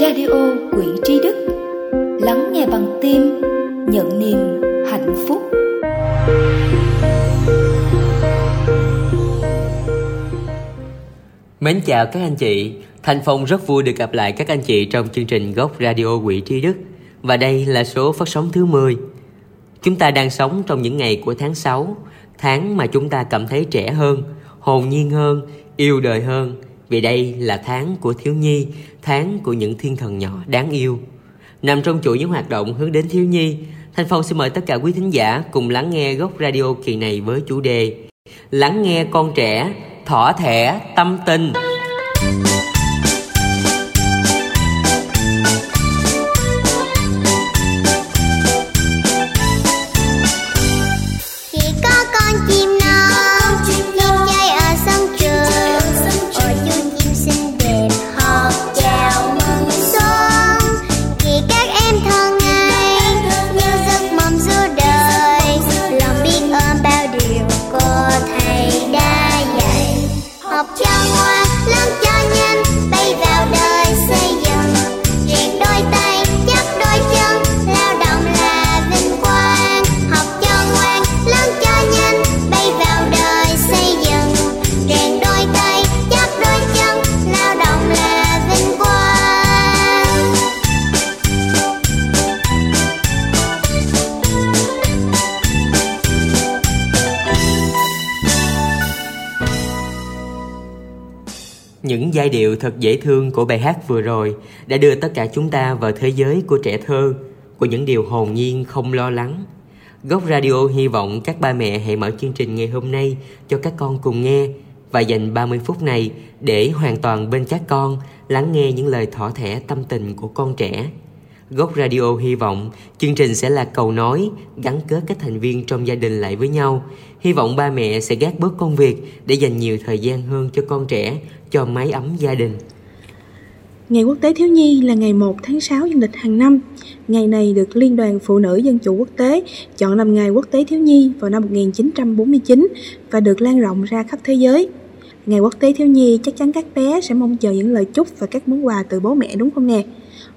Radio Quỹ Tri Đức. Lắng nghe bằng tim Nhận niềm hạnh phúc. Mến chào các anh chị. Thành Phong rất vui được gặp lại các anh chị trong chương trình Gốc Radio Quỹ Tri Đức. Và đây là số phát sóng thứ 10 Chúng ta đang sống trong những ngày của tháng 6 Tháng mà chúng ta cảm thấy trẻ hơn, hồn nhiên hơn, yêu đời hơn. Vì đây là tháng của thiếu nhi, tháng của những thiên thần nhỏ đáng yêu. Nằm trong chuỗi những hoạt động hướng đến thiếu nhi Thanh Phong xin mời tất cả quý thính giả cùng lắng nghe gốc radio kỳ này với chủ đề Lắng nghe con trẻ, thỏ thẻ, tâm tình. Giai điệu thật dễ thương của bài hát vừa rồi đã đưa tất cả chúng ta vào thế giới của trẻ thơ, của những điều hồn nhiên không lo lắng. Góc Radio hy vọng các ba mẹ hãy mở chương trình ngày hôm nay cho các con cùng nghe và dành 30 phút này để hoàn toàn bên các con lắng nghe những lời thỏ thẻ tâm tình của con trẻ. Góc Radio hy vọng chương trình sẽ là cầu nối gắn kết các thành viên trong gia đình lại với nhau. Hy vọng ba mẹ sẽ gác bớt công việc để dành nhiều thời gian hơn cho con trẻ, cho mái ấm gia đình. Ngày Quốc tế Thiếu Nhi là ngày 1 tháng 6 dương lịch hàng năm. Ngày này được Liên đoàn Phụ nữ Dân chủ Quốc tế chọn làm Ngày Quốc tế Thiếu Nhi vào năm 1949 và được lan rộng ra khắp thế giới. Ngày Quốc tế Thiếu Nhi chắc chắn các bé sẽ mong chờ những lời chúc và các món quà từ bố mẹ đúng không nè?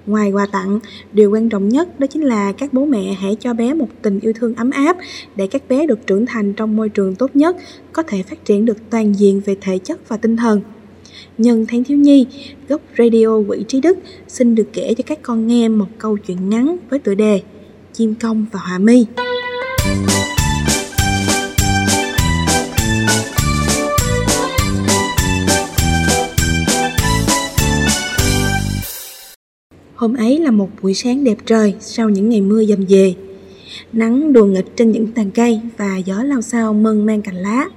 Ngoài quà tặng, điều quan trọng nhất đó chính là các bố mẹ hãy cho bé một tình yêu thương ấm áp để các bé được trưởng thành trong môi trường tốt nhất, có thể phát triển được toàn diện về thể chất và tinh thần. Nhân tháng thiếu nhi, gốc radio quỹ trí đức xin được kể cho các con nghe một câu chuyện ngắn với tựa đề Chim công và hòa mi. Hôm ấy là một buổi sáng đẹp trời sau những ngày mưa dầm dề. Nắng đùa nghịch trên những tàn cây và gió lao sao mơn mang cành lá.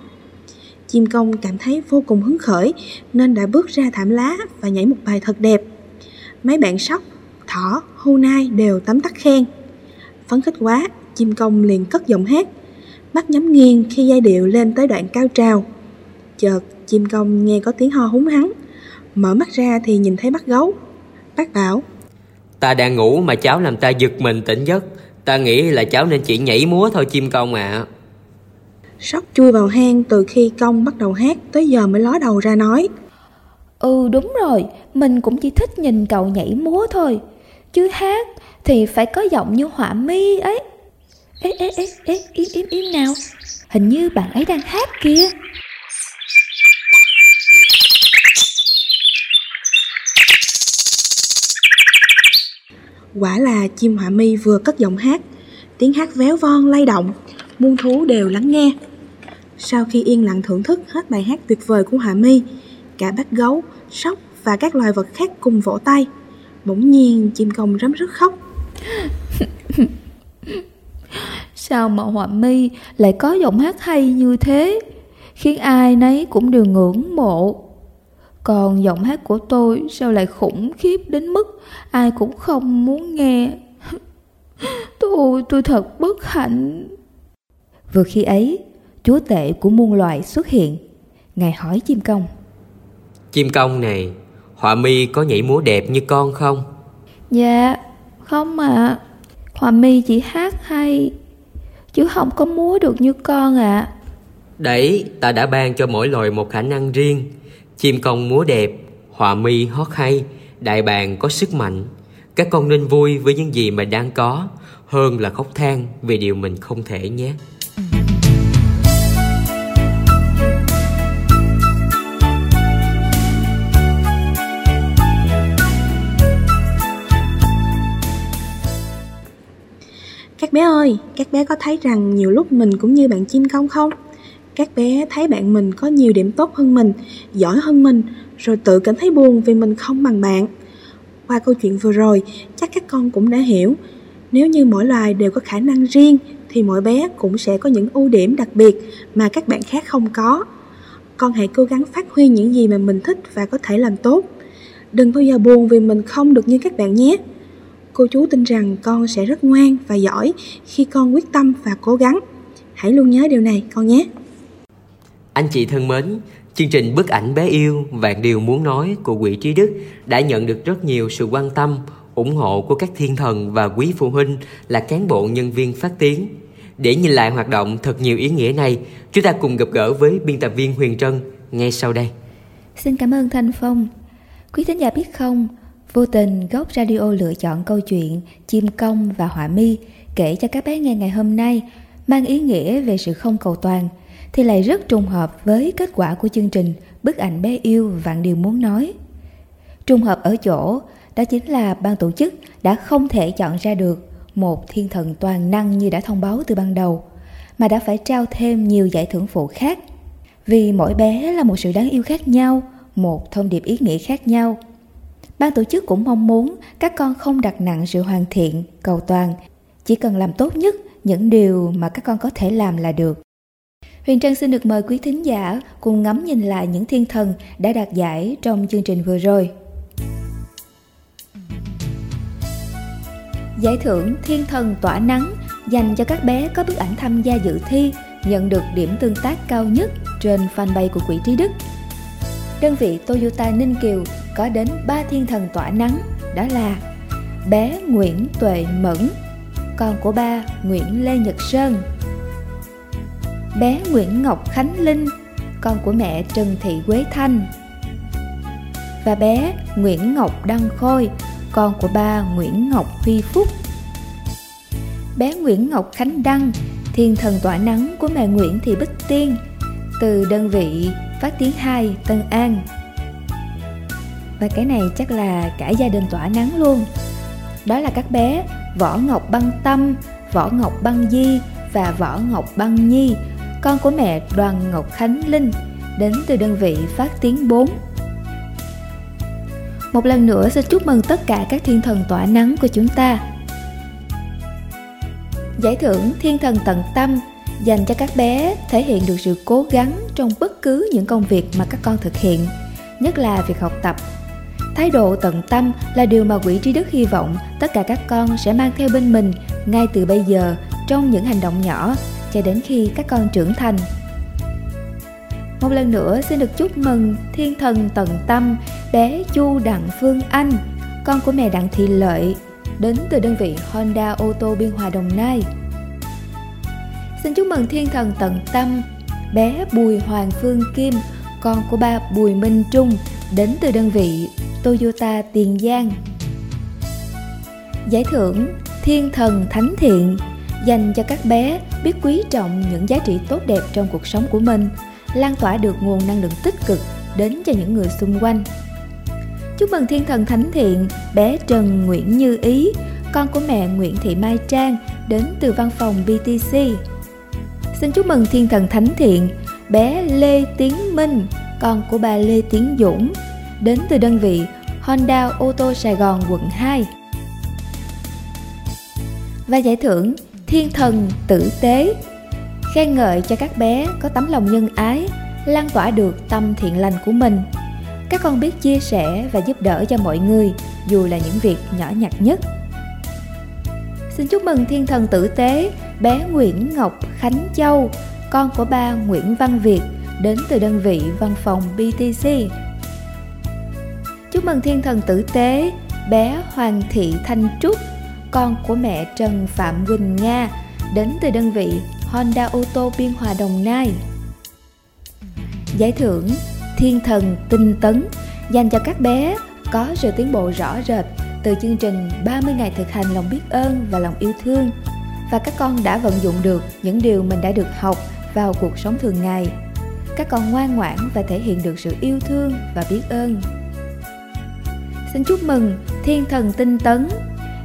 Chim công cảm thấy vô cùng hứng khởi nên đã bước ra thảm lá và nhảy một bài thật đẹp. Mấy bạn sóc, thỏ, hô nai đều tấm tắc khen. Phấn khích quá, chim công liền cất giọng hát. Mắt nhắm nghiêng khi giai điệu lên tới đoạn cao trào. Chợt, chim công nghe có tiếng ho húng hắn. Mở mắt ra thì nhìn thấy bắt gấu. Bác bảo, Ta đang ngủ mà cháu làm ta giật mình tỉnh giấc. Ta nghĩ là cháu nên chỉ nhảy múa thôi chim công ạ. À. Sóc chui vào hang từ khi công bắt đầu hát Tới giờ mới ló đầu ra nói. Ừ đúng rồi. Mình cũng chỉ thích nhìn cậu nhảy múa thôi. Chứ hát thì phải có giọng như họa mi ấy. Ê ê ê ê im im im nào. Hình như bạn ấy đang hát kia Quả là chim họa mi vừa cất giọng hát, tiếng hát véo von lay động, muôn thú đều lắng nghe. Sau khi yên lặng thưởng thức hết bài hát tuyệt vời của họa mi, cả bát gấu, sóc và các loài vật khác cùng vỗ tay. Bỗng nhiên chim công rắm rứt khóc. Sao mà họa mi lại có giọng hát hay như thế, khiến ai nấy cũng đều ngưỡng mộ. Còn giọng hát của tôi sao lại khủng khiếp đến mức ai cũng không muốn nghe. tôi, tôi thật bất hạnh. Vừa khi ấy, chúa tể của muôn loài xuất hiện. Ngài hỏi chim công. Chim công này, họa mi có nhảy múa đẹp như con không? Dạ, không ạ. À. Họa mi chỉ hát hay, chứ không có múa được như con ạ. À. Đấy, ta đã ban cho mỗi loài một khả năng riêng Chim công múa đẹp, họa mi hót hay đại bàng có sức mạnh. Các con nên vui với những gì mà đang có, hơn là khóc than vì điều mình không thể nhé. Các bé ơi, các bé có thấy rằng nhiều lúc mình cũng như bạn chim công không? Các bé thấy bạn mình có nhiều điểm tốt hơn mình, giỏi hơn mình, rồi tự cảm thấy buồn vì mình không bằng bạn. Qua câu chuyện vừa rồi, chắc các con cũng đã hiểu, nếu như mỗi loài đều có khả năng riêng thì mỗi bé cũng sẽ có những ưu điểm đặc biệt mà các bạn khác không có. Con hãy cố gắng phát huy những gì mà mình thích và có thể làm tốt. Đừng bao giờ buồn vì mình không được như các bạn nhé. Cô chú tin rằng con sẽ rất ngoan và giỏi khi con quyết tâm và cố gắng. Hãy luôn nhớ điều này con nhé. Anh chị thân mến, chương trình Bức ảnh bé yêu Vạn điều muốn nói của Quỹ Trí Đức đã nhận được rất nhiều sự quan tâm, ủng hộ của các thiên thần và quý phụ huynh là cán bộ nhân viên phát tiếng. Để nhìn lại hoạt động thật nhiều ý nghĩa này, chúng ta cùng gặp gỡ với biên tập viên Huyền Trân ngay sau đây. Xin cảm ơn Thanh Phong. Quý thính giả biết không, vô tình góc radio lựa chọn câu chuyện Chim Công và Họa Mi kể cho các bé nghe ngày hôm nay mang ý nghĩa về sự không cầu toàn thì lại rất trùng hợp với kết quả của chương trình Bức ảnh bé yêu vạn điều muốn nói. Trùng hợp ở chỗ đó chính là ban tổ chức đã không thể chọn ra được một thiên thần toàn năng như đã thông báo từ ban đầu, mà đã phải trao thêm nhiều giải thưởng phụ khác. Vì mỗi bé là một sự đáng yêu khác nhau, một thông điệp ý nghĩa khác nhau. Ban tổ chức cũng mong muốn các con không đặt nặng sự hoàn thiện, cầu toàn, chỉ cần làm tốt nhất những điều mà các con có thể làm là được. Huyền Trân xin được mời quý thính giả cùng ngắm nhìn lại những thiên thần đã đạt giải trong chương trình vừa rồi. Giải thưởng Thiên thần tỏa nắng dành cho các bé có bức ảnh tham gia dự thi nhận được điểm tương tác cao nhất trên fanpage của Quỹ Trí Đức. Đơn vị Toyota Ninh Kiều có đến 3 thiên thần tỏa nắng, đó là bé Nguyễn Tuệ Mẫn, con của ba Nguyễn Lê Nhật Sơn, bé Nguyễn Ngọc Khánh Linh, con của mẹ Trần Thị Quế Thanh, và bé Nguyễn Ngọc Đăng Khôi, con của ba Nguyễn Ngọc Huy Phúc. Bé Nguyễn Ngọc Khánh Đăng, thiên thần tỏa nắng của mẹ Nguyễn Thị Bích Tiên, từ đơn vị Phát Tiếng 2 Tân An. Và cái này chắc là cả gia đình tỏa nắng luôn. Đó là các bé Võ Ngọc Băng Tâm, Võ Ngọc Băng Di và Võ Ngọc Băng Nhi, con của mẹ Đoàn Ngọc Khánh Linh, đến từ đơn vị Phát Tiếng 4. Một lần nữa xin chúc mừng tất cả các thiên thần tỏa nắng của chúng ta. Giải thưởng Thiên thần tận tâm dành cho các bé thể hiện được sự cố gắng trong bất cứ những công việc mà các con thực hiện, nhất là việc học tập. Thái độ tận tâm là điều mà quỹ trí đức hy vọng tất cả các con sẽ mang theo bên mình ngay từ bây giờ trong những hành động nhỏ cho đến khi các con trưởng thành. Một lần nữa xin được chúc mừng thiên thần tận tâm bé Chu Đặng Phương Anh, con của mẹ Đặng Thị Lợi, đến từ đơn vị Honda ô tô Biên Hòa Đồng Nai. Xin chúc mừng thiên thần tận tâm bé Bùi Hoàng Phương Kim, con của ba Bùi Minh Trung, đến từ đơn vị Toyota Tiền Giang. Giải thưởng Thiên thần Thánh Thiện dành cho các bé biết quý trọng những giá trị tốt đẹp trong cuộc sống của mình, lan tỏa được nguồn năng lượng tích cực đến cho những người xung quanh. Chúc mừng thiên thần thánh thiện bé Trần Nguyễn Như Ý, con của mẹ Nguyễn Thị Mai Trang đến từ văn phòng BTC. Xin chúc mừng thiên thần thánh thiện bé Lê Tiến Minh, con của bà Lê Tiến Dũng, đến từ đơn vị Honda ô tô Sài Gòn quận 2. Và giải thưởng Thiên thần tử tế khen ngợi cho các bé có tấm lòng nhân ái, lan tỏa được tâm thiện lành của mình. Các con biết chia sẻ và giúp đỡ cho mọi người, dù là những việc nhỏ nhặt nhất. Xin chúc mừng thiên thần tử tế bé Nguyễn Ngọc Khánh Châu, con của ba Nguyễn Văn Việt, đến từ đơn vị văn phòng BTC. Chúc mừng thiên thần tử tế bé Hoàng Thị Thanh Trúc, con của mẹ Trần Phạm Quỳnh Nga, đến từ đơn vị Honda ô tô Biên Hòa Đồng Nai. Giải thưởng Thiên thần tinh tấn dành cho các bé có sự tiến bộ rõ rệt từ chương trình 30 ngày thực hành lòng biết ơn và lòng yêu thương và các con đã vận dụng được những điều mình đã được học vào cuộc sống thường ngày. Các con ngoan ngoãn và thể hiện được sự yêu thương và biết ơn. Xin chúc mừng Thiên thần tinh tấn,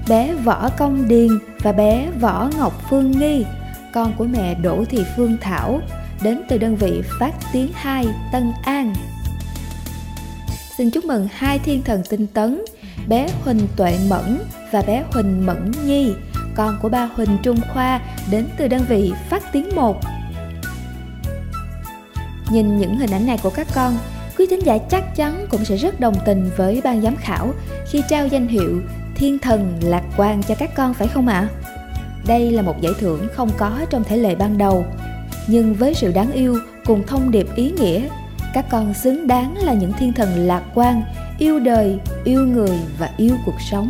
bé Võ Công Điền và bé Võ Ngọc Phương Nghi, con của mẹ Đỗ Thị Phương Thảo, đến từ đơn vị Phát Tiếng 2 Tân An. Xin chúc mừng hai thiên thần tinh tấn, bé Huỳnh Tuệ Mẫn và bé Huỳnh Mẫn Nhi, con của ba Huỳnh Trung Khoa đến từ đơn vị Phát Tiếng 1. Nhìn những hình ảnh này của các con, quý thính giả chắc chắn cũng sẽ rất đồng tình với ban giám khảo khi trao danh hiệu Thiên thần lạc quan cho các con phải không ạ? À? Đây là một giải thưởng không có trong thể lệ ban đầu, nhưng với sự đáng yêu cùng thông điệp ý nghĩa, các con xứng đáng là những thiên thần lạc quan, yêu đời, yêu người và yêu cuộc sống.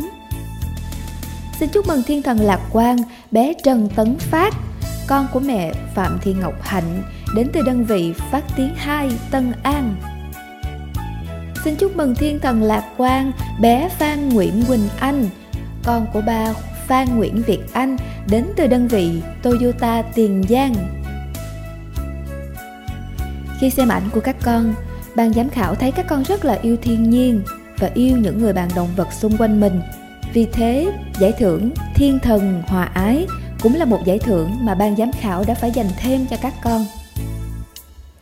Xin chúc mừng thiên thần lạc quan bé Trần Tấn Phát, con của mẹ Phạm Thị Ngọc Hạnh đến từ đơn vị Phát Tiếng 2 Tân An. Xin chúc mừng thiên thần lạc quan bé Phan Nguyễn Quỳnh Anh, con của bà Phan Nguyễn Việt Anh đến từ đơn vị Toyota Tiền Giang. Khi xem ảnh của các con, ban giám khảo thấy các con rất là yêu thiên nhiên và yêu những người bạn động vật xung quanh mình. Vì thế, giải thưởng Thiên thần hòa ái cũng là một giải thưởng mà ban giám khảo đã phải dành thêm cho các con.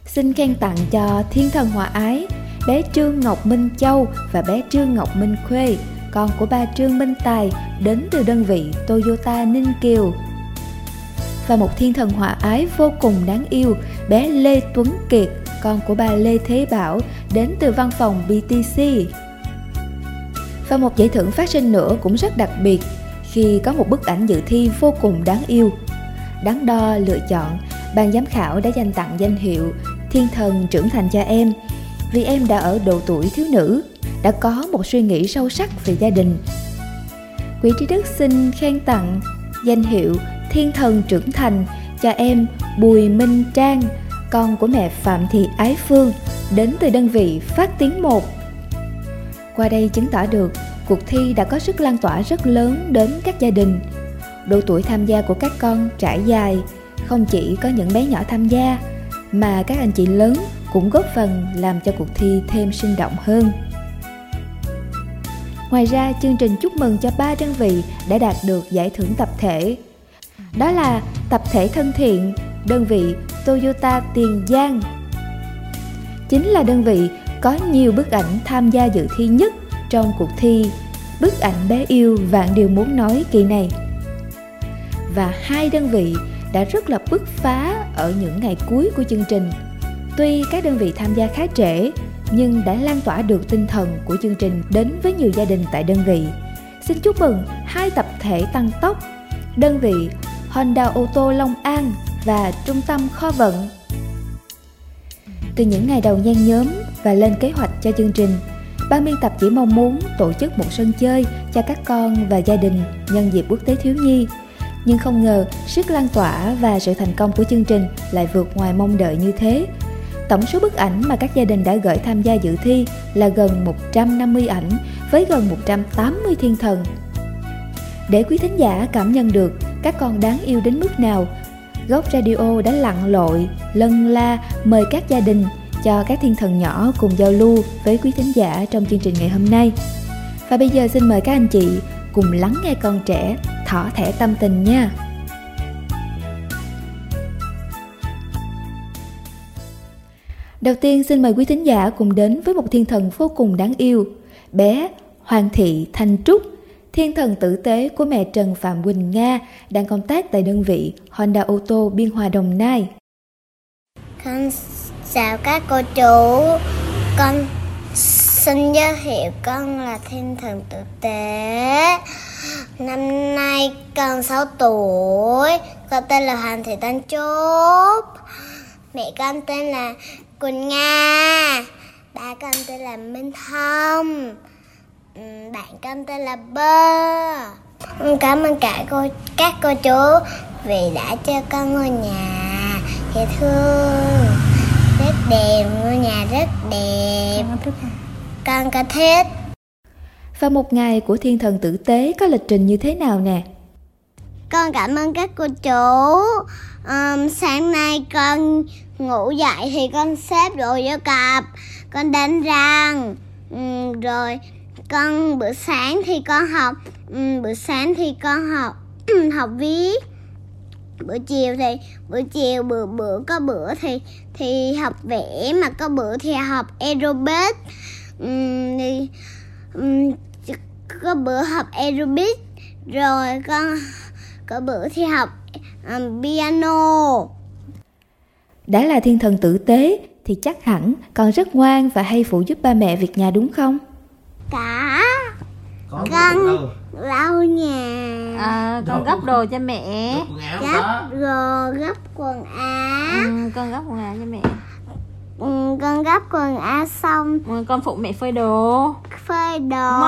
Xin khen tặng cho Thiên thần hòa ái bé Trương Ngọc Minh Châu và bé Trương Ngọc Minh Khuê, con của ba Trương Minh Tài đến từ đơn vị Toyota Ninh Kiều. Và một thiên thần hòa ái vô cùng đáng yêu, bé Lê Tuấn Kiệt, con của bà Lê Thế Bảo đến từ văn phòng BTC. Và một giải thưởng phát sinh nữa cũng rất đặc biệt khi có một bức ảnh dự thi vô cùng đáng yêu. đáng đo lựa chọn, ban giám khảo đã dành tặng danh hiệu Thiên thần trưởng thành cho em vì em đã ở độ tuổi thiếu nữ, đã có một suy nghĩ sâu sắc về gia đình. Quỹ trí đức xin khen tặng danh hiệu Thiên thần trưởng thành cho em Bùi Minh Trang, con của mẹ Phạm Thị Ái Phương, đến từ đơn vị Phát Tiếng 1. Qua đây chứng tỏ được cuộc thi đã có sức lan tỏa rất lớn đến các gia đình. Độ tuổi tham gia của các con trải dài, không chỉ có những bé nhỏ tham gia, mà các anh chị lớn cũng góp phần làm cho cuộc thi thêm sinh động hơn. Ngoài ra, chương trình chúc mừng cho ba đơn vị đã đạt được giải thưởng tập thể. Đó là tập thể thân thiện, đơn vị Toyota Tiền Giang. Chính là đơn vị có nhiều bức ảnh tham gia dự thi nhất trong cuộc thi Bức ảnh bé yêu vạn điều muốn nói kỳ này. Và hai đơn vị đã rất là bứt phá ở những ngày cuối của chương trình Tuy các đơn vị tham gia khá trễ, nhưng đã lan tỏa được tinh thần của chương trình đến với nhiều gia đình tại đơn vị. Xin chúc mừng hai tập thể tăng tốc, đơn vị Honda ô tô Long An và Trung tâm kho vận. Từ những ngày đầu nhen nhóm và lên kế hoạch cho chương trình, ban biên tập chỉ mong muốn tổ chức một sân chơi cho các con và gia đình nhân dịp quốc tế thiếu nhi. Nhưng không ngờ sức lan tỏa và sự thành công của chương trình lại vượt ngoài mong đợi như thế Tổng số bức ảnh mà các gia đình đã gửi tham gia dự thi là gần 150 ảnh với gần 180 thiên thần. Để quý thính giả cảm nhận được các con đáng yêu đến mức nào, Góc Radio đã lặn lội, lân la mời các gia đình cho các thiên thần nhỏ cùng giao lưu với quý thính giả trong chương trình ngày hôm nay. Và bây giờ xin mời các anh chị cùng lắng nghe con trẻ thỏ thẻ tâm tình nha. Đầu tiên xin mời quý thính giả cùng đến với một thiên thần vô cùng đáng yêu, bé Hoàng thị Thanh Trúc, thiên thần tử tế của mẹ Trần Phạm Quỳnh Nga đang công tác tại đơn vị Honda ô tô Biên Hòa Đồng Nai. Con chào các cô chú, con xin giới thiệu con là thiên thần tử tế. Năm nay con 6 tuổi, con tên là Hoàng thị Thanh Trúc. Mẹ con tên là Quỳnh Nga. Ba con tên là Minh Thông. Bạn con tên là Bơ. Cảm ơn cả cô các cô chú Vì đã cho con ngôi nhà dễ thương Rất đẹp, ngôi nhà rất đẹp. Con có thích. Và một ngày của thiên thần tử tế có lịch trình như thế nào nè? Con cảm ơn các cô chú. Um, sáng nay con ngủ dậy thì con xếp đồ vô cặp, con đánh răng, ừ, rồi con bữa sáng thì con học, ừ, bữa sáng thì con học ừ, học viết bữa chiều thì bữa chiều bữa bữa có bữa thì thì học vẽ mà có bữa thì học aerobic. Um, thì, um, có bữa học aerobic rồi con có bữa thì học um, piano đã là thiên thần tử tế thì chắc hẳn con rất ngoan và hay phụ giúp ba mẹ việc nhà đúng không? Cả con, con lau nhà. À, con gấp đồ cho mẹ. gấp rồi gấp quần áo. Ừ, con gấp quần áo cho mẹ. Ừ, con gấp quần áo xong. Ừ, con phụ mẹ phơi đồ. Phơi đồ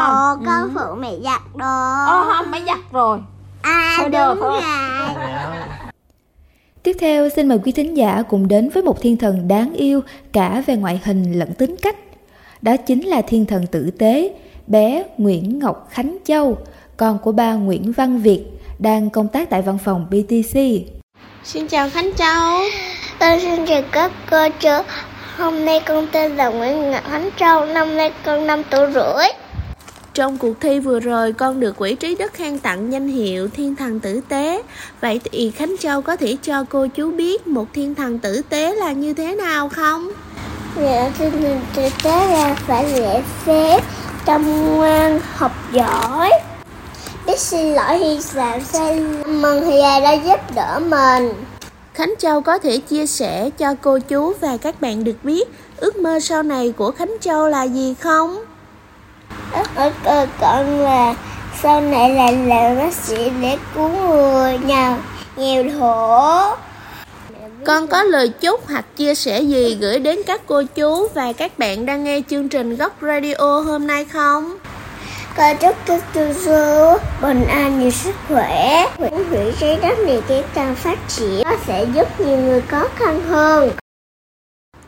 con ừ. phụ mẹ giặt đồ. Ồ không mẹ giặt rồi. À phơi đồ đúng rồi Tiếp theo xin mời quý thính giả cùng đến với một thiên thần đáng yêu cả về ngoại hình lẫn tính cách. Đó chính là thiên thần tử tế, bé Nguyễn Ngọc Khánh Châu, con của ba Nguyễn Văn Việt, đang công tác tại văn phòng BTC. Xin chào Khánh Châu. Tôi xin chào các cô chú. Hôm nay con tên là Nguyễn Ngọc Khánh Châu, năm nay con 5 tuổi rưỡi. Trong cuộc thi vừa rồi, con được quỹ trí đức khen tặng danh hiệu Thiên thần tử tế. Vậy thì Khánh Châu có thể cho cô chú biết một thiên thần tử tế là như thế nào không? Dạ, thiên thần tử tế là phải lễ phép, chăm ngoan, học giỏi biết xin lỗi khi làm sai mừng thì đã giúp đỡ mình Khánh Châu có thể chia sẻ cho cô chú và các bạn được biết ước mơ sau này của Khánh Châu là gì không? Mơ của con là sau này là làm bác sĩ để cứu người nghèo, nghèo khổ. Con có lời chúc hoặc chia sẻ gì gửi đến các cô chú và các bạn đang nghe chương trình Góc Radio hôm nay không? Con chúc các chú chú bình an nhiều sức khỏe, hủy hủy trái đất này ngày càng phát triển, nó sẽ giúp nhiều người khó khăn hơn.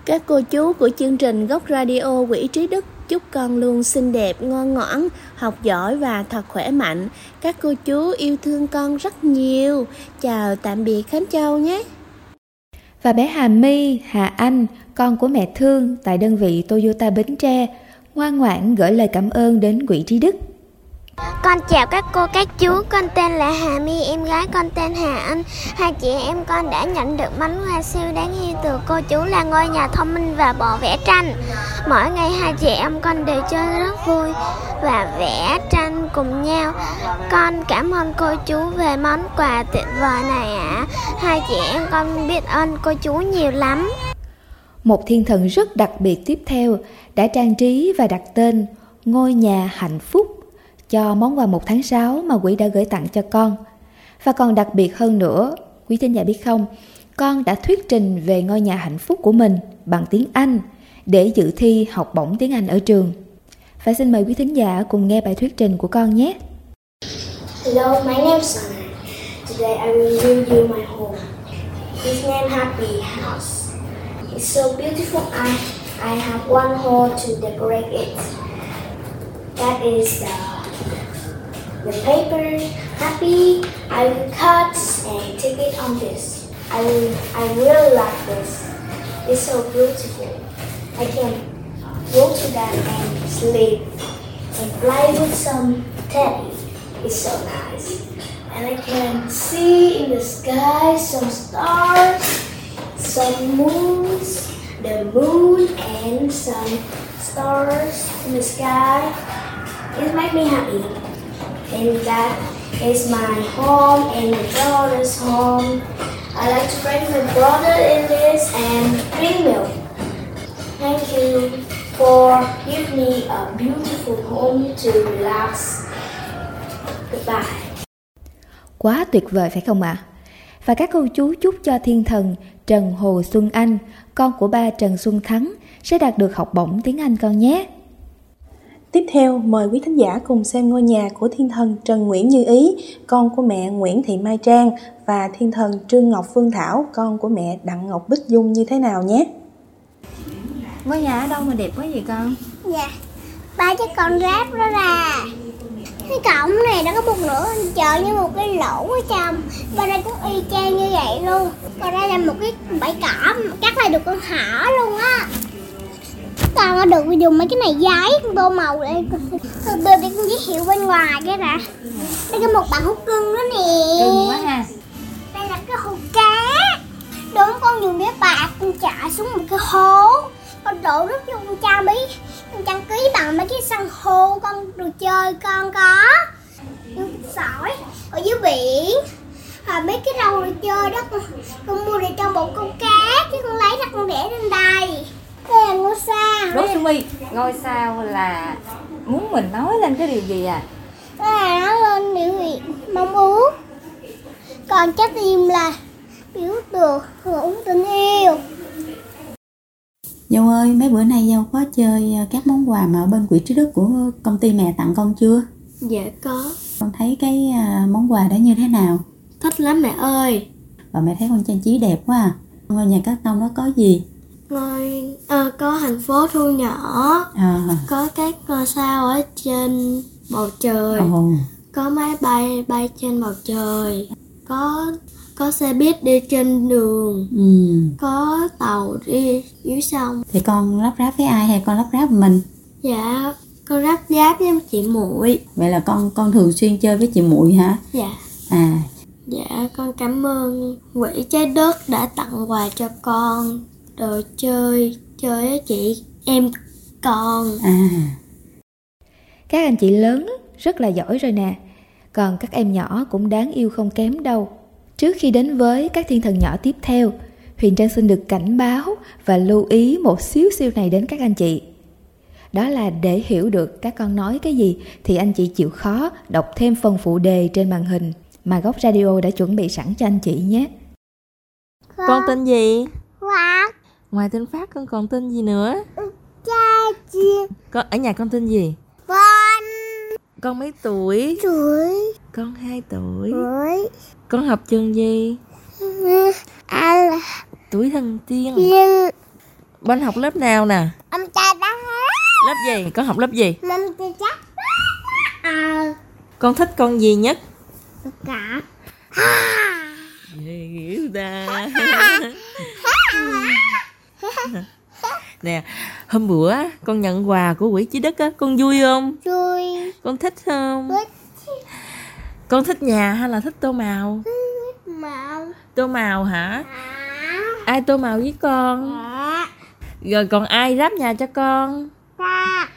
Các cô chú của chương trình Góc Radio Quỹ Trí Đức chúc con luôn xinh đẹp, ngoan ngoãn, học giỏi và thật khỏe mạnh. Các cô chú yêu thương con rất nhiều. Chào tạm biệt Khánh Châu nhé. Và bé Hà My, Hà Anh, con của mẹ Thương tại đơn vị Toyota Bến Tre, ngoan ngoãn gửi lời cảm ơn đến quỹ trí đức. Con chào các cô các chú, con tên là Hà My, em gái con tên Hà Anh. Hai chị em con đã nhận được bánh hoa siêu đáng yêu từ cô chú là ngôi nhà thông minh và bộ vẽ tranh. Mỗi ngày hai chị em con đều chơi rất vui và vẽ tranh cùng nhau. Con cảm ơn cô chú về món quà tuyệt vời này ạ. À. Hai chị em con biết ơn cô chú nhiều lắm. Một thiên thần rất đặc biệt tiếp theo đã trang trí và đặt tên Ngôi nhà hạnh phúc cho món quà một tháng 6 mà Quý đã gửi tặng cho con. Và còn đặc biệt hơn nữa, quý thính giả biết không, con đã thuyết trình về ngôi nhà hạnh phúc của mình bằng tiếng Anh để dự thi học bổng tiếng Anh ở trường. Và xin mời quý thính giả cùng nghe bài thuyết trình của con nhé. Hello, my name is Sana. Today I will show you my home. It's named Happy House. It's so beautiful. and I have one hole to decorate it. That is the the paper. Happy, I will cut and take it on this. I will, I really like this. It's so beautiful. I can go to that and sleep and fly with some teddy. It's so nice. And I can see in the sky some stars, some moons, the moon and some stars in the sky. It makes me happy and that is my home and my brother's home. I like to bring my brother in this and bring milk. Thank you for giving me a beautiful home to relax. Goodbye. Quá tuyệt vời phải không ạ? À? Và các cô chú chúc cho thiên thần Trần Hồ Xuân Anh, con của ba Trần Xuân Thắng, sẽ đạt được học bổng tiếng Anh con nhé. Tiếp theo, mời quý thính giả cùng xem ngôi nhà của thiên thần Trần Nguyễn Như Ý, con của mẹ Nguyễn Thị Mai Trang và thiên thần Trương Ngọc Phương Thảo, con của mẹ Đặng Ngọc Bích Dung như thế nào nhé. Ngôi nhà ở đâu mà đẹp quá vậy con? Dạ, ba chiếc con ráp đó ra cái cổng này nó có một nửa chợ như một cái lỗ ở trong bên đây cũng y chang như vậy luôn còn đây là một cái bãi cỏ chắc là được con thỏ luôn á con có được dùng mấy cái này giấy tô màu để từ từ để con giới thiệu bên ngoài cái nè đây có một bạn hút cưng đó nè. Cưng quá ha. Đây là cái hồ cá. Đúng con dùng bé bạc con chạy xuống một cái hố. Con đổ nước vô con trang bí con trang ký bằng mấy cái san hô con đồ chơi con có. Con sỏi ở dưới biển. Và mấy cái rau đồ chơi đó con, con mua để trong một con cá chứ con lấy ra con để lên đây đây là ngôi sao Đỗ Xuân My Ngôi sao là muốn mình nói lên cái điều gì à là nó lên biểu hiện mong ước còn trái tim là biểu tượng hưởng tình yêu Dâu ơi, mấy bữa nay Dâu có chơi à, các món quà mà ở bên quỹ trí đức của công ty mẹ tặng con chưa? Dạ có Con thấy cái à, món quà đó như thế nào? Thích lắm mẹ ơi Và mẹ thấy con trang trí đẹp quá à. Ngôi nhà cát tông đó có gì? Ngôi à, có thành phố thu nhỏ. À, Có các ngôi sao ở trên bầu trời. Ồ, Có máy bay bay trên bầu trời. Có có xe buýt đi trên đường. Ừ. Có tàu đi dưới sông. Thì con lắp ráp với ai hay con lắp ráp mình? Dạ con ráp giáp với chị muội. Vậy là con con thường xuyên chơi với chị muội hả? Dạ. À, Dạ con cảm ơn quỹ trái đất đã tặng quà cho con Đồ chơi chơi với chị. Em con à, Các anh chị lớn rất là giỏi rồi nè. Còn các em nhỏ cũng đáng yêu không kém đâu. Trước khi đến với các thiên thần nhỏ tiếp theo Huyền Trang xin được cảnh báo và lưu ý một xíu xíu này đến các anh chị. Đó là để hiểu được các con nói cái gì Thì anh chị chịu khó đọc thêm phần phụ đề trên màn hình Mà Góc Radio đã chuẩn bị sẵn cho anh chị nhé. Con tên gì? Wow, Ngoài tên Phát con còn tên gì nữa. Cha chị. Con ở nhà con tên gì? Con. Con mấy tuổi? Tuổi. Con 2 tuổi. Tuổi. Con học trường gì? Anh Tuổi thần tiên. Nhưng Bên học lớp nào nè? Ông cha đã Lớp gì? Con học lớp gì? Cha chắc à. Con thích con gì nhất? Cả. Hiểu ta Nè Hôm bữa con nhận quà của quỹ chí đức á Con vui không? Vui. Con thích không? Thích. Con thích nhà hay là thích tô màu? Màu. Tô màu hả? À Ai tô màu với con? À Rồi còn ai ráp nhà cho con? Ta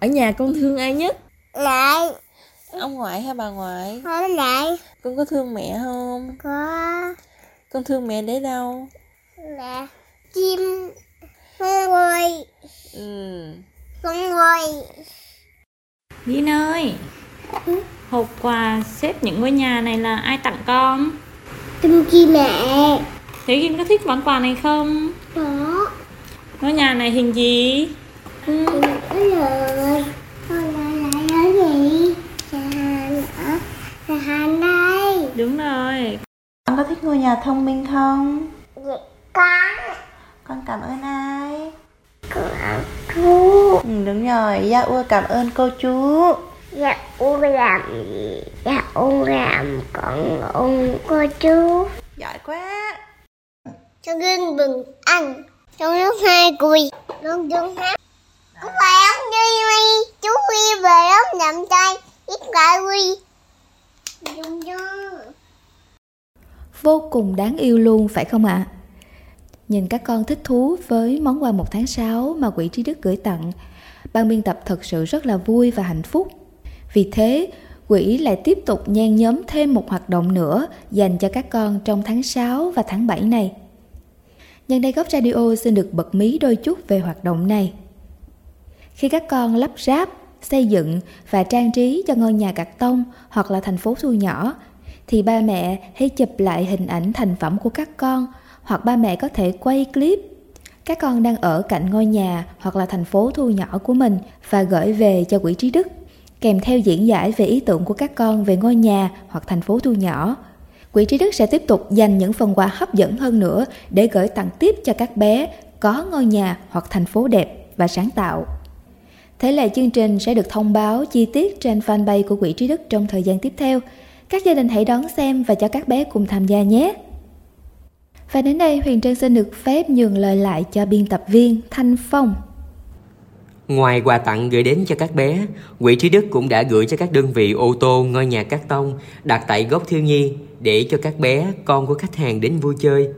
Ở nhà con thương ai nhất? Lại Ông ngoại hay bà ngoại? Hôm lại Con có thương mẹ không? Có. Con thương mẹ để đâu? Là chim. Con người Ừ. Con người Vin ơi Hộp quà xếp những ngôi nhà này là ai tặng con? kim chi mẹ. Thế Vin có thích món quà này không? có. Ngôi nhà này hình gì? cái lời con lại lại ở gì? Nhà nhà hàng đây. Đúng rồi. Con có thích ngôi nhà thông minh không? Dạ, con Con cảm ơn ai? con chú. Ừ, đúng rồi, Gia Ua cảm ơn cô chú. Dạ u làm gì? Dạ u làm con ông cô chú. Giỏi quá. Cho gương bừng ăn. Trong lúc hai cười luôn chung hát. Cũng phải ông duy mi chú huy về ông nhậm chay ít lại huy dung dung. Vô cùng đáng yêu luôn phải không ạ? Nhìn các con thích thú với món quà một tháng 6 mà quỹ trí đức gửi tặng, ban biên tập thật sự rất là vui và hạnh phúc. Vì thế, quỹ lại tiếp tục nhen nhóm thêm một hoạt động nữa dành cho các con trong tháng 6 và tháng 7 này. Nhân đây Góc Radio xin được bật mí đôi chút về hoạt động này. Khi các con lắp ráp, xây dựng và trang trí cho ngôi nhà cạc tông hoặc là thành phố thu nhỏ, thì ba mẹ hãy chụp lại hình ảnh thành phẩm của các con hoặc ba mẹ có thể quay clip các con đang ở cạnh ngôi nhà hoặc là thành phố thu nhỏ của mình và gửi về cho quỹ trí đức, kèm theo diễn giải về ý tưởng của các con về ngôi nhà hoặc thành phố thu nhỏ quỹ trí đức sẽ tiếp tục dành những phần quà hấp dẫn hơn nữa để gửi tặng tiếp cho các bé có ngôi nhà hoặc thành phố đẹp và sáng tạo Thế là chương trình sẽ được thông báo chi tiết trên fanpage của Quỹ Trí Đức trong thời gian tiếp theo. Các gia đình hãy đón xem và cho các bé cùng tham gia nhé. Và đến đây Huyền Trang xin được phép nhường lời lại cho biên tập viên Thanh Phong. Ngoài quà tặng gửi đến cho các bé, Quỹ Trí Đức cũng đã gửi cho các đơn vị ô tô ngôi nhà cát tông đặt tại góc thiếu nhi để cho các bé, con của khách hàng đến vui chơi.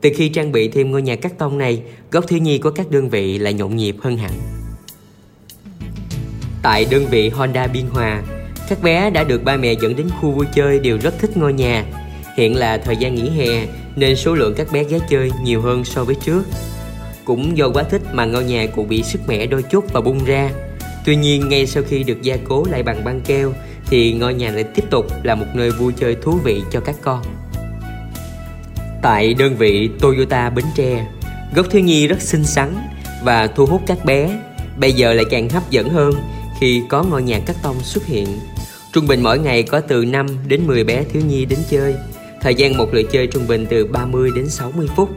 Từ khi trang bị thêm ngôi nhà cát tông này, góc thiếu nhi của các đơn vị lại nhộn nhịp hơn hẳn. Tại đơn vị Honda Biên Hòa, các bé đã được ba mẹ dẫn đến khu vui chơi đều rất thích ngôi nhà. Hiện là thời gian nghỉ hè nên số lượng các bé ghé chơi nhiều hơn so với trước. Cũng do quá thích mà ngôi nhà cũng bị sức mẻ đôi chút và bung ra. Tuy nhiên ngay sau khi được gia cố lại bằng băng keo thì ngôi nhà lại tiếp tục là một nơi vui chơi thú vị cho các con. Tại đơn vị Toyota Bến Tre, gốc thiếu nhi rất xinh xắn và thu hút các bé. Bây giờ lại càng hấp dẫn hơn khi có ngôi nhà cắt tông xuất hiện. Trung bình mỗi ngày có từ 5 đến 10 bé thiếu nhi đến chơi. Thời gian một lượt chơi trung bình từ 30 đến 60 phút.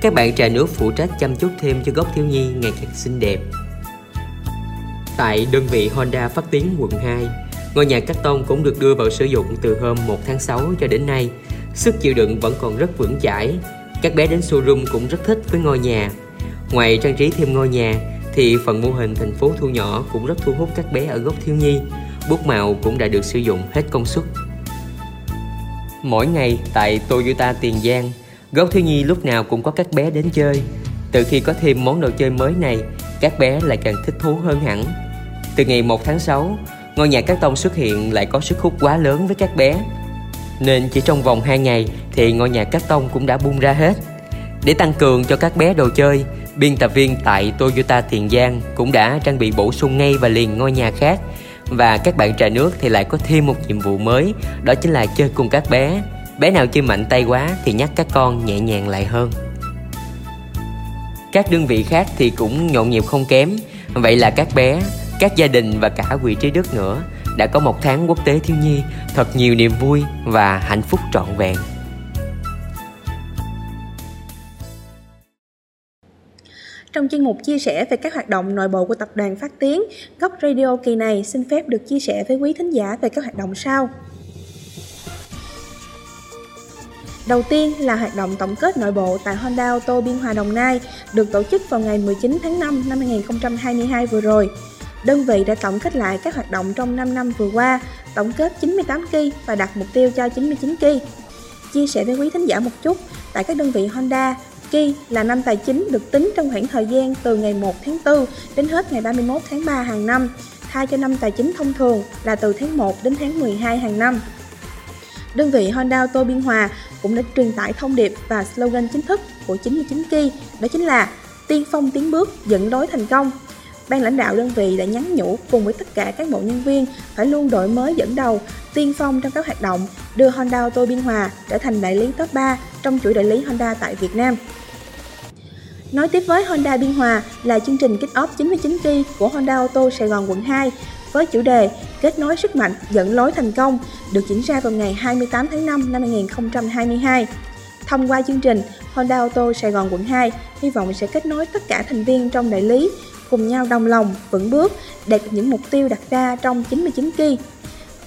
Các bạn trà nước phụ trách chăm chút thêm cho gốc thiếu nhi ngày càng xinh đẹp. Tại đơn vị Honda phát tiến quận 2, ngôi nhà cắt tông cũng được đưa vào sử dụng từ hôm 1 tháng 6 cho đến nay. Sức chịu đựng vẫn còn rất vững chãi. Các bé đến showroom cũng rất thích với ngôi nhà. Ngoài trang trí thêm ngôi nhà, thì phần mô hình thành phố thu nhỏ cũng rất thu hút các bé ở gốc thiếu nhi. Bút màu cũng đã được sử dụng hết công suất. Mỗi ngày tại Toyota Tiền Giang, góc thiếu nhi lúc nào cũng có các bé đến chơi. Từ khi có thêm món đồ chơi mới này, các bé lại càng thích thú hơn hẳn. Từ ngày 1 tháng 6, ngôi nhà cát tông xuất hiện lại có sức hút quá lớn với các bé. Nên chỉ trong vòng 2 ngày thì ngôi nhà cát tông cũng đã bung ra hết. Để tăng cường cho các bé đồ chơi, biên tập viên tại Toyota Tiền Giang cũng đã trang bị bổ sung ngay và liền ngôi nhà khác và các bạn trà nước thì lại có thêm một nhiệm vụ mới, đó chính là chơi cùng các bé. Bé nào chơi mạnh tay quá thì nhắc các con nhẹ nhàng lại hơn. Các đơn vị khác thì cũng nhộn nhịp không kém. Vậy là các bé, các gia đình và cả quỹ trí đức nữa, đã có một tháng quốc tế thiếu nhi, thật nhiều niềm vui và hạnh phúc trọn vẹn. Trong chuyên mục chia sẻ về các hoạt động nội bộ của tập đoàn Phát Tiến, Góc Radio kỳ này xin phép được chia sẻ với quý thính giả về các hoạt động sau. Đầu tiên là hoạt động tổng kết nội bộ tại Honda Auto Biên Hòa Đồng Nai được tổ chức vào ngày 19 tháng 5 năm 2022 vừa rồi. Đơn vị đã tổng kết lại các hoạt động trong 5 năm vừa qua, tổng kết 98 kỳ và đặt mục tiêu cho 99 kỳ. Chia sẻ với quý thính giả một chút, tại các đơn vị Honda, Kỳ là năm tài chính được tính trong khoảng thời gian từ ngày 1 tháng 4 đến hết ngày 31 tháng 3 hàng năm, thay cho năm tài chính thông thường là từ tháng 1 đến tháng 12 hàng năm. Đơn vị Honda Auto Biên Hòa cũng đã truyền tải thông điệp và slogan chính thức của 99 Ki đó chính là tiên phong tiến bước dẫn đối thành công. Ban lãnh đạo đơn vị đã nhắn nhủ cùng với tất cả các bộ nhân viên phải luôn đổi mới dẫn đầu, tiên phong trong các hoạt động, đưa Honda Auto Biên Hòa trở thành đại lý top 3 trong chuỗi đại lý Honda tại Việt Nam. Nói tiếp với Honda Biên Hòa là chương trình kick off 99 kỳ của Honda Auto Sài Gòn quận 2 với chủ đề Kết nối sức mạnh dẫn lối thành công được diễn ra vào ngày 28 tháng 5 năm 2022. Thông qua chương trình, Honda Auto Sài Gòn quận 2 hy vọng sẽ kết nối tất cả thành viên trong đại lý cùng nhau đồng lòng, vững bước, đạt được những mục tiêu đặt ra trong 99 kỳ.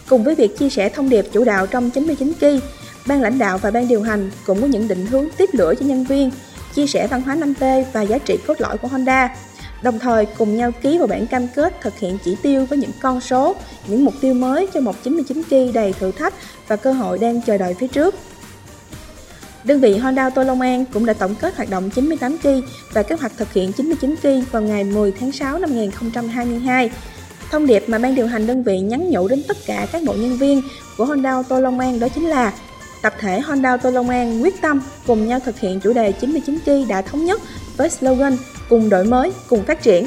Cùng với việc chia sẻ thông điệp chủ đạo trong 99 kỳ, ban lãnh đạo và ban điều hành cũng có những định hướng tiếp lửa cho nhân viên, chia sẻ văn hóa 5T và giá trị cốt lõi của Honda. Đồng thời cùng nhau ký vào bản cam kết thực hiện chỉ tiêu với những con số, những mục tiêu mới cho một 99 kỳ đầy thử thách và cơ hội đang chờ đợi phía trước. Đơn vị Honda Auto Long An cũng đã tổng kết hoạt động 98 kỳ và kế hoạch thực hiện 99 kỳ vào ngày 10 tháng 6 năm 2022. Thông điệp mà ban điều hành đơn vị nhắn nhủ đến tất cả các bộ nhân viên của Honda Auto Long An đó chính là Tập thể Honda Auto Long An quyết tâm cùng nhau thực hiện chủ đề 99 kỳ đã thống nhất với slogan cùng đổi mới, cùng phát triển.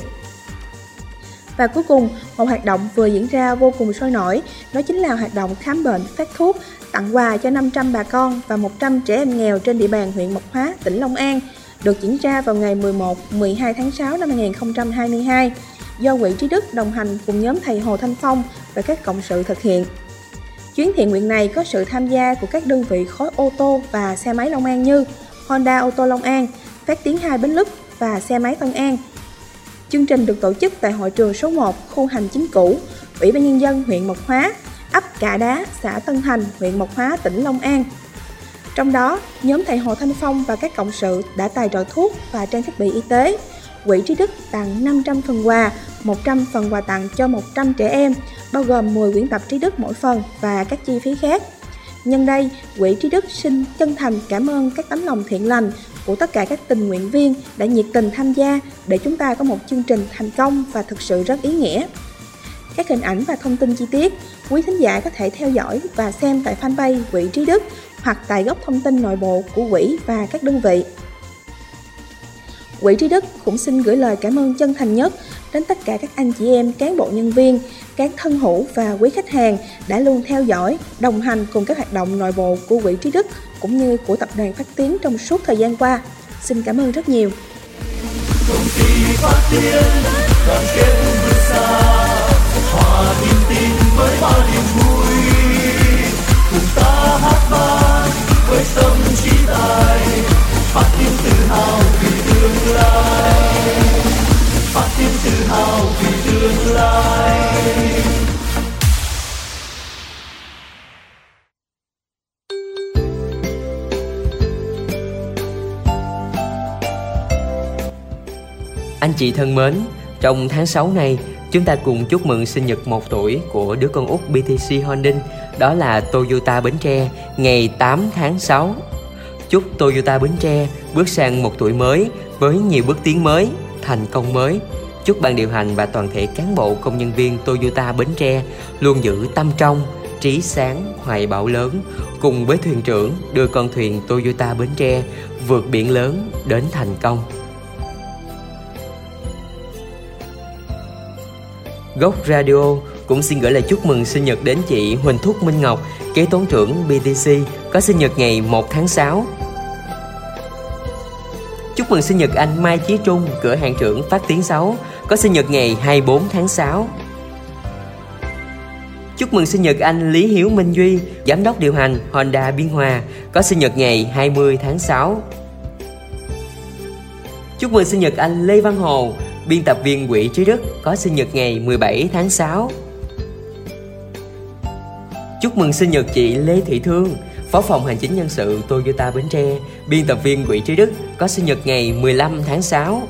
Và cuối cùng, một hoạt động vừa diễn ra vô cùng sôi nổi, đó chính là hoạt động khám bệnh, phát thuốc, tặng quà cho 500 bà con và 100 trẻ em nghèo trên địa bàn huyện Mộc Hóa, tỉnh Long An, được diễn ra vào ngày 11-12 tháng 6 năm 2022, do Quỹ Trí Đức đồng hành cùng nhóm thầy Hồ Thanh Phong và các cộng sự thực hiện. Chuyến thiện nguyện này có sự tham gia của các đơn vị khối ô tô và xe máy Long An như Honda Ô tô Long An, Phát Tiến 2 Bến Lức và xe máy Tân An. Chương trình được tổ chức tại hội trường số 1, khu hành chính cũ, Ủy ban Nhân dân huyện Mộc Hóa, ấp Cạ Đá, xã Tân Thành, huyện Mộc Hóa, tỉnh Long An. Trong đó, nhóm thầy Hồ Thanh Phong và các cộng sự đã tài trợ thuốc và trang thiết bị y tế. Quỹ Trí Đức tặng 500 phần quà, 100 phần quà tặng cho 100 trẻ em, bao gồm 10 quyển tập Trí Đức mỗi phần và các chi phí khác. Nhân đây, Quỹ Trí Đức xin chân thành cảm ơn các tấm lòng thiện lành của tất cả các tình nguyện viên đã nhiệt tình tham gia để chúng ta có một chương trình thành công và thực sự rất ý nghĩa. Các hình ảnh và thông tin chi tiết, quý thính giả có thể theo dõi và xem tại fanpage Quỹ Trí Đức hoặc tại góc thông tin nội bộ của quỹ và các đơn vị. Quỹ Trí Đức cũng xin gửi lời cảm ơn chân thành nhất đến tất cả các anh chị em cán bộ nhân viên, các thân hữu và quý khách hàng đã luôn theo dõi, đồng hành cùng các hoạt động nội bộ của Quỹ Trí Đức cũng như của tập đoàn Phát Tiến trong suốt thời gian qua. Xin cảm ơn rất nhiều. Công ty phát tiến, đoàn kết vươn xa, niềm tin với bao niềm vui. Cùng ta hát vang với tâm trí tài, phát tiếng tự hào vì tương lai. Phát tiếng tự hào vì tương lai. Anh chị thân mến, trong tháng 6 này, chúng ta cùng chúc mừng sinh nhật 1 tuổi của đứa con út BTC Holding, đó là Toyota Bến Tre, ngày 8 tháng 6. Chúc Toyota Bến Tre bước sang một tuổi mới với nhiều bước tiến mới, thành công mới. Chúc ban điều hành và toàn thể cán bộ công nhân viên Toyota Bến Tre luôn giữ tâm trong, trí sáng, hoài bão lớn, cùng với thuyền trưởng đưa con thuyền Toyota Bến Tre vượt biển lớn đến thành công. Góc Radio cũng xin gửi lời chúc mừng sinh nhật đến chị Huỳnh Thúc Minh Ngọc, kế toán trưởng BTC, có sinh nhật ngày 1 tháng 6. Chúc mừng sinh nhật anh Mai Chí Trung, cửa hàng trưởng Phát Tiến 6, có sinh nhật ngày 24 tháng 6. Chúc mừng sinh nhật anh Lý Hiếu Minh Duy, giám đốc điều hành Honda Biên Hòa, có sinh nhật ngày 20 tháng 6. Chúc mừng sinh nhật anh Lê Văn Hồ, biên tập viên Quỷ Trí Đức có sinh nhật ngày 17 tháng 6. Chúc mừng sinh nhật chị Lê Thị Thương, Phó phòng hành chính nhân sự Toyota Bến Tre, biên tập viên Quỷ Trí Đức có sinh nhật ngày 15 tháng 6.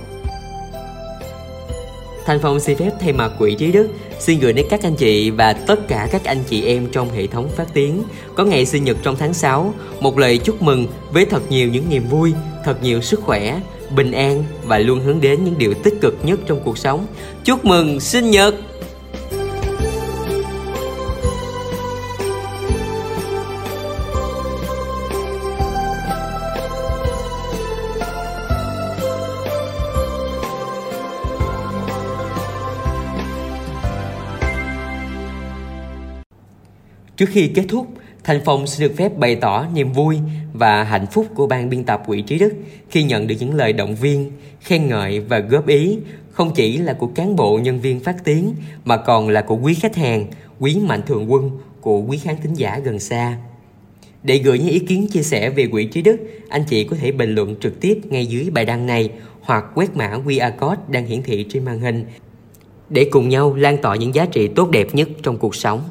Thành Phong xin phép thay mặt Quỹ Trí Đức xin gửi đến các anh chị và tất cả các anh chị em trong hệ thống phát tiếng có ngày sinh nhật trong tháng 6 một lời chúc mừng với thật nhiều những niềm vui, thật nhiều sức khỏe, bình an và luôn hướng đến những điều tích cực nhất trong cuộc sống. Chúc mừng sinh nhật! Trước khi kết thúc, Thành Phong xin được phép bày tỏ niềm vui và hạnh phúc của ban biên tập Quỹ Trí Đức khi nhận được những lời động viên, khen ngợi và góp ý không chỉ là của cán bộ nhân viên phát tiếng mà còn là của quý khách hàng, quý mạnh thường quân, của quý khán thính giả gần xa. Để gửi những ý kiến chia sẻ về Quỹ Trí Đức, anh chị có thể bình luận trực tiếp ngay dưới bài đăng này hoặc quét mã QR code đang hiển thị trên màn hình để cùng nhau lan tỏa những giá trị tốt đẹp nhất trong cuộc sống.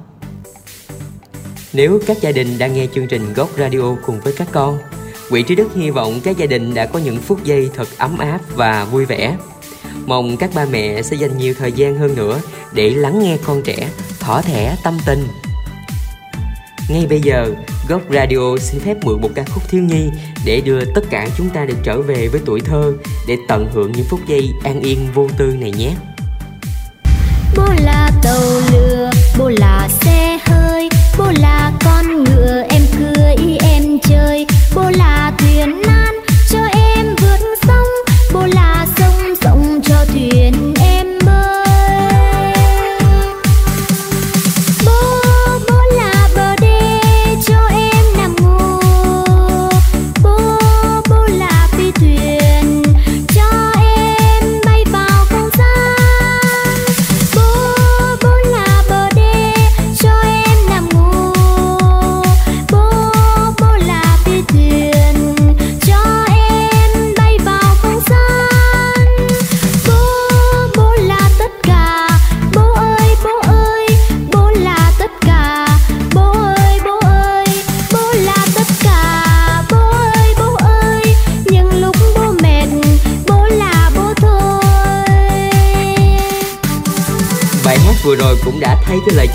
Nếu các gia đình đang nghe chương trình Góc Radio cùng với các con, Quỹ Trí Đức hy vọng các gia đình đã có những phút giây thật ấm áp và vui vẻ. Mong các ba mẹ sẽ dành nhiều thời gian hơn nữa để lắng nghe con trẻ, thỏ thẻ tâm tình. Ngay bây giờ, Góc Radio xin phép mượn một ca khúc thiếu nhi để đưa tất cả chúng ta được trở về với tuổi thơ để tận hưởng những phút giây an yên vô tư này nhé. Bố là tàu lừa, bố là xe bố là con ngựa, em cưỡi em chơi. Bố là thuyền nan, cho em vượt sông. Bố là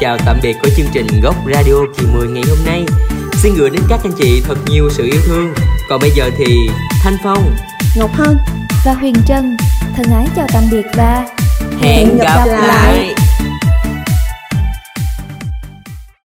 chào tạm biệt của chương trình Gốc Radio kỳ 10 ngày hôm nay. Xin gửi đến các anh chị thật nhiều sự yêu thương. Còn bây giờ thì Thanh Phong, Ngọc Hân và Huyền Trân thân ái chào tạm biệt và hẹn gặp lại.